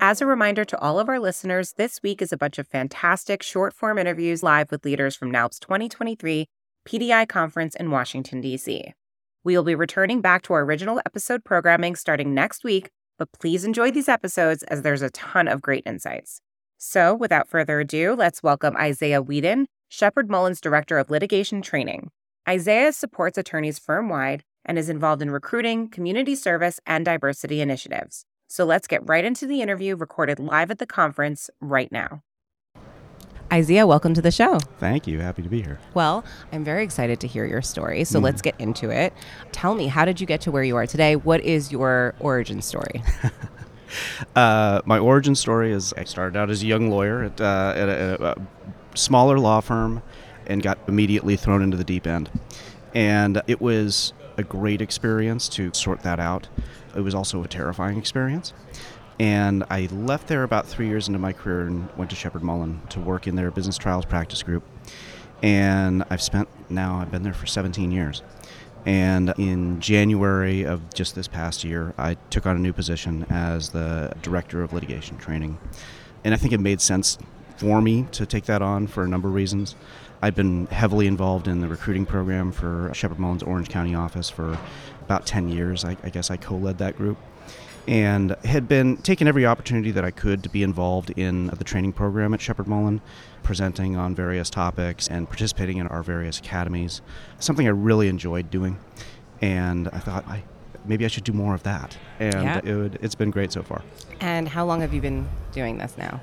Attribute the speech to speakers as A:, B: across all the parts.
A: As a reminder to all of our listeners, this week is a bunch of fantastic short form interviews live with leaders from NALP's 2023 PDI conference in Washington, D.C. We will be returning back to our original episode programming starting next week, but please enjoy these episodes as there's a ton of great insights. So, without further ado, let's welcome Isaiah Weedn, Sheppard Mullins Director of Litigation Training. Isaiah supports attorneys firm wide and is involved in recruiting, community service, and diversity initiatives. So let's get right into the interview recorded live at the conference right now. Isaiah, welcome to the show.
B: Thank you. Happy to be here.
A: Well, I'm very excited to hear your story. So mm. let's get into it. Tell me, how did you get to where you are today? What is your origin story?
B: uh, my origin story is I started out as a young lawyer at, uh, at a, a smaller law firm and got immediately thrown into the deep end. And it was a great experience to sort that out. It was also a terrifying experience. And I left there about three years into my career and went to Sheppard Mullin to work in their business trials practice group. And I've spent now, I've been there for 17 years. And in January of just this past year, I took on a new position as the director of litigation training. And I think it made sense for me to take that on for a number of reasons. I've been heavily involved in the recruiting program for Sheppard Mullins Orange County office for about 10 years. I, I guess I co led that group and had been taking every opportunity that I could to be involved in the training program at Sheppard Mullin, presenting on various topics and participating in our various academies. Something I really enjoyed doing, and I thought I maybe I should do more of that. And yeah. it would, it's been great so far.
A: And how long have you been doing this now?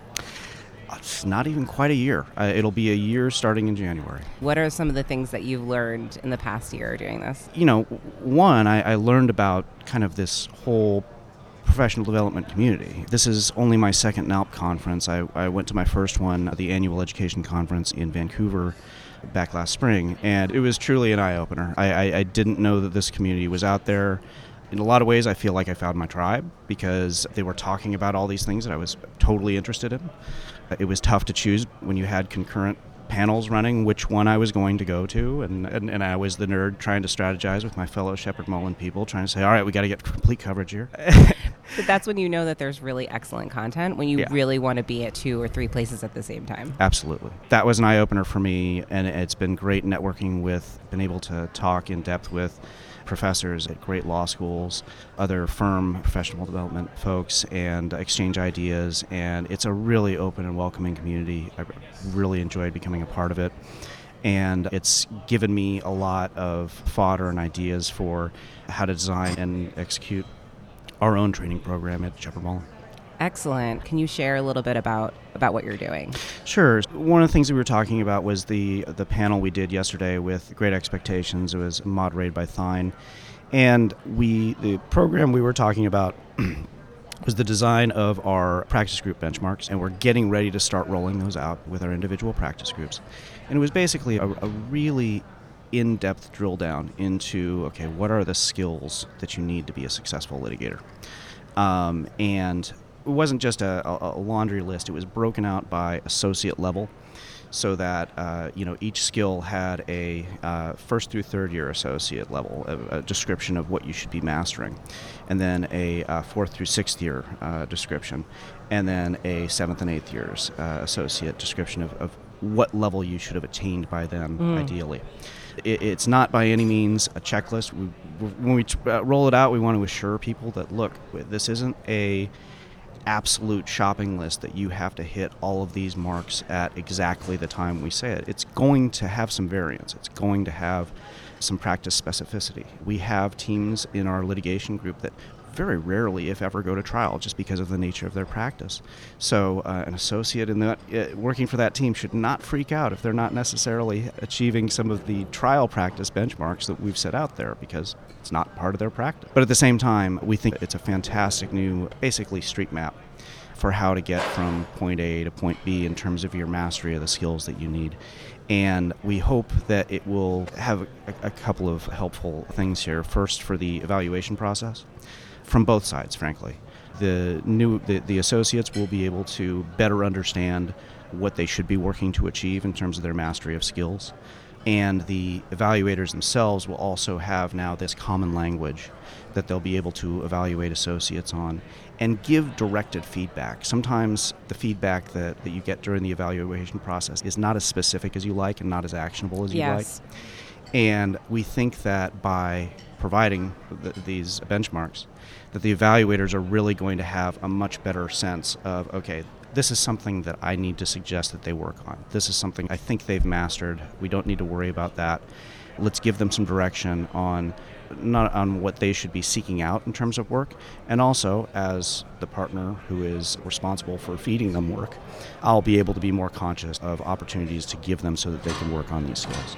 B: It's not even quite a year. Uh, it'll be a year starting in January.
A: What are some of the things that you've learned in the past year doing this?
B: You know, one, I, I learned about kind of this whole professional development community. This is only my second NALP conference. I, I went to my first one, the annual education conference in Vancouver back last spring, and it was truly an eye opener. I, I, I didn't know that this community was out there in a lot of ways, I feel like I found my tribe because they were talking about all these things that I was totally interested in. It was tough to choose when you had concurrent panels running which one I was going to go to, and, and, and I was the nerd trying to strategize with my fellow Sheppard Mullin people, trying to say, all right, we got to get complete coverage here.
A: but that's when you know that there's really excellent content, when you yeah. really want to be at two or three places at the same time.
B: Absolutely. That was an eye opener for me, and it's been great networking with, been able to talk in depth with professors at great law schools, other firm professional development folks, and exchange ideas. And it's a really open and welcoming community. I really enjoyed becoming a part of it. And it's given me a lot of fodder and ideas for how to design and execute our own training program at Sheppard Mullin.
A: Excellent. Can you share a little bit about about what you're doing?
B: Sure. One of the things that we were talking about was the the panel we did yesterday with Great Expectations. It was moderated by Thine, and we the program we were talking about. was the design of our practice group benchmarks, and we're getting ready to start rolling those out with our individual practice groups. And it was basically a, a really in depth drill down into okay, what are the skills that you need to be a successful litigator? Um, and it wasn't just a, a, laundry list. It was broken out by associate level, so that uh, you know each skill had a uh, first through third year associate level, a, a, description of what you should be mastering, and then a uh, fourth through sixth year uh, description, and then a seventh and eighth years uh, associate description of, of, what level you should have attained by then, mm. ideally. It, it's not by any means a checklist. We, when we uh, roll it out, we want to assure people that look, this isn't a absolute shopping list that you have to hit all of these marks at exactly the time we say it. It's going to have some variance. It's going to have some practice specificity. We have teams in our litigation group that very rarely, if ever, go to trial just because of the nature of their practice. So, uh, an associate in that uh, working for that team should not freak out if they're not necessarily achieving some of the trial practice benchmarks that we've set out there because it's not part of their practice. But at the same time, we think it's a fantastic new, basically, street map for how to get from point A to point B in terms of your mastery of the skills that you need. And we hope that it will have a, a couple of helpful things here. First, for the evaluation process, from both sides, frankly. The new the, the associates will be able to better understand what they should be working to achieve in terms of their mastery of skills. And the evaluators themselves will also have now this common language that they'll be able to evaluate associates on and give directed feedback. Sometimes the feedback that, that you get during the evaluation process is not as specific as you like and not as actionable as you
A: yes.
B: like. And we think that by providing th- these benchmarks, that the evaluators are really going to have a much better sense of okay, this is something that I need to suggest that they work on. This is something I think they've mastered. We don't need to worry about that. Let's give them some direction on not on what they should be seeking out in terms of work, and also as the partner who is responsible for feeding them work, I'll be able to be more conscious of opportunities to give them so that they can work on these skills.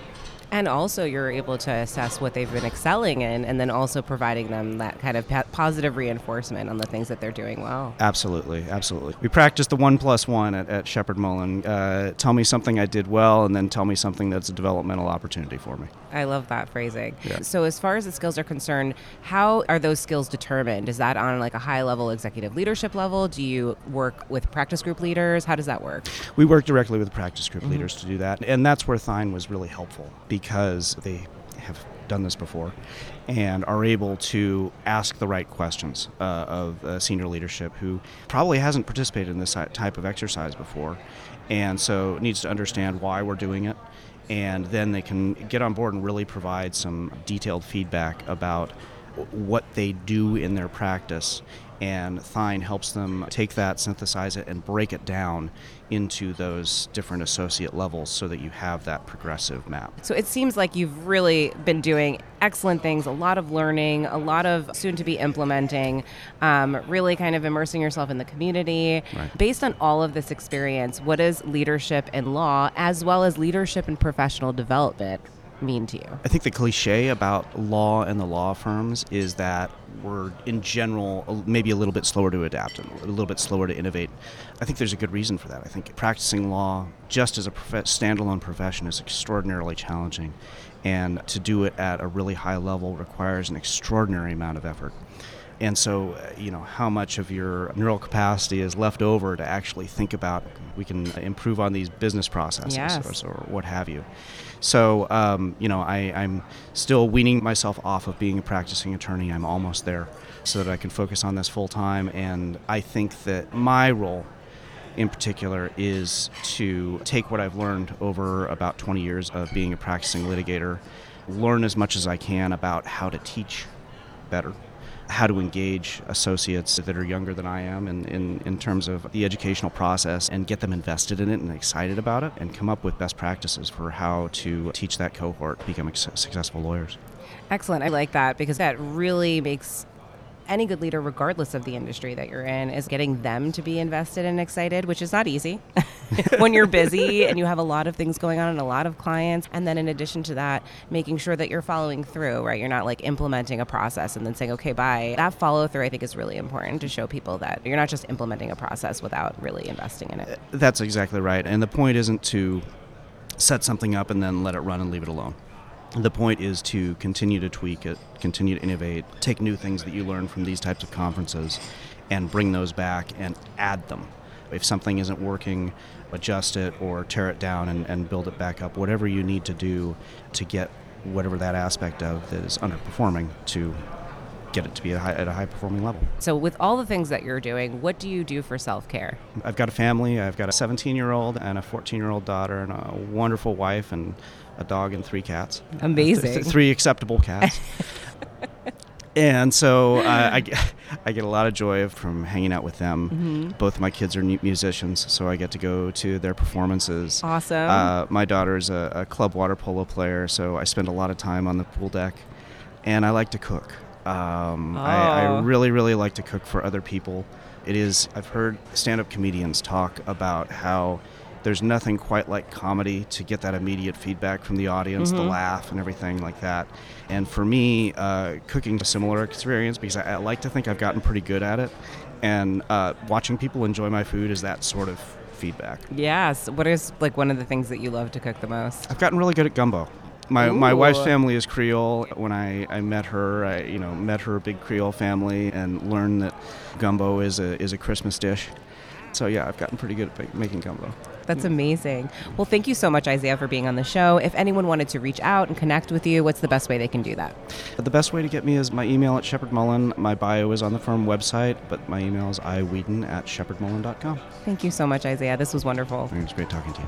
A: And also, you're able to assess what they've been excelling in, and then also providing them that kind of positive reinforcement on the things that they're doing well.
B: Absolutely, absolutely. We practice the one plus one at, at Sheppard Mullin. Uh, tell me something I did well, and then tell me something that's a developmental opportunity for me.
A: I love that phrasing.
B: Yeah.
A: So, as far as the skills are concerned, how are those skills determined? Is that on like a high level executive leadership level? Do you work with practice group leaders? How does that work?
B: We work directly with practice group
A: Mhm.
B: leaders to do that, and that's where Thine was really helpful because they have done this before and are able to ask the right questions uh, of uh, senior leadership who probably hasn't participated in this type of exercise before. And so needs to understand why we're doing it. And then they can get on board and really provide some detailed feedback about what they do in their practice and Thine helps them take that, synthesize it, and break it down into those different associate levels so that you have that progressive map.
A: So it seems like you've really been doing excellent things, a lot of learning, a lot of soon to be implementing, um, really kind of immersing yourself in the community.
B: Right.
A: Based on all of this experience, what does leadership in law, as well as leadership and professional development, mean to you?
B: I think the cliche about law and the law firms is that we're, in general, maybe a little bit slower to adapt and a little bit slower to innovate. I think there's a good reason for that. I think practicing law, just as a prof- standalone profession, is extraordinarily challenging. And to do it at a really high level requires an extraordinary amount of effort. And so, uh, you know, how much of your neural capacity is left over to actually think about we can improve on these business processes
A: Yes.
B: or, or what have you. So, um, you know, I, I'm still weaning myself off of being a practicing attorney. I'm almost there so that I can focus on this full time. And I think that my role in particular is to take what I've learned over about 20 years of being a practicing litigator, learn as much as I can about how to teach better, how to engage associates that are younger than I am in, in, in terms of the educational process and get them invested in it and excited about it and come up with best practices for how to teach that cohort to become successful lawyers.
A: Excellent. I like that because that really makes any good leader, regardless of the industry that you're in, is getting them to be invested and excited, which is not easy when you're busy and you have a lot of things going on and a lot of clients. And then, in addition to that, making sure that you're following through, right? You're not like implementing a process and then saying, okay, bye. That follow through, I think, is really important to show people that you're not just implementing a process without really investing in it.
B: That's exactly right. And the point isn't to set something up and then let it run and leave it alone. The point is to continue to tweak it, continue to innovate, take new things that you learn from these types of conferences and bring those back and add them. If something isn't working, adjust it or tear it down and, and build it back up. Whatever you need to do to get whatever that aspect of that is underperforming to get it to be a high, at a high performing level.
A: So, with all the things that you're doing, what do you do for self care?
B: I've got a family. I've got a 17 year old and a 14 year old daughter and a wonderful wife and a dog and three cats.
A: Amazing.
B: Th- th- three acceptable cats. and so uh, I, get- I get a lot of joy from hanging out with them.
A: Mm-hmm.
B: Both my kids are musicians, so I get to go to their performances.
A: Awesome.
B: Uh, my daughter's a, a club water polo player, so I spend a lot of time on the pool deck. And I like to cook. Um, I, I
A: Oh.
B: really, really like to cook for other people. It is, I've heard stand up comedians talk about how there's nothing quite like comedy to get that immediate feedback from the audience, the
A: Mhm.
B: laugh and everything like that. And for me, uh, cooking a similar experience because I, I like to think I've gotten pretty good at it. And uh, watching people enjoy my food is that sort of feedback.
C: Yes. What is like one of the things that you love to cook the most?
B: I've gotten really good at gumbo. My, my wife's family is Creole. When I, I met her, I you know met her big Creole family and learned that gumbo is a is a Christmas dish. So yeah, I've gotten pretty good at making gumbo.
C: That's amazing. Well, thank you so much, Isaiah, for being on the show. If anyone wanted to reach out and connect with you, what's the best way they can do that?
B: The best way to get me is my email at Sheppard Mullin. My bio is on the firm website, but my email is iweedn at sheppardmullin.com.
C: Thank you so much, Isaiah. This was wonderful.
B: I think it's great talking to you.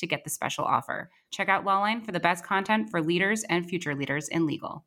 A: to get the special offer. Check out Lawline for the best content for leaders and future leaders in legal.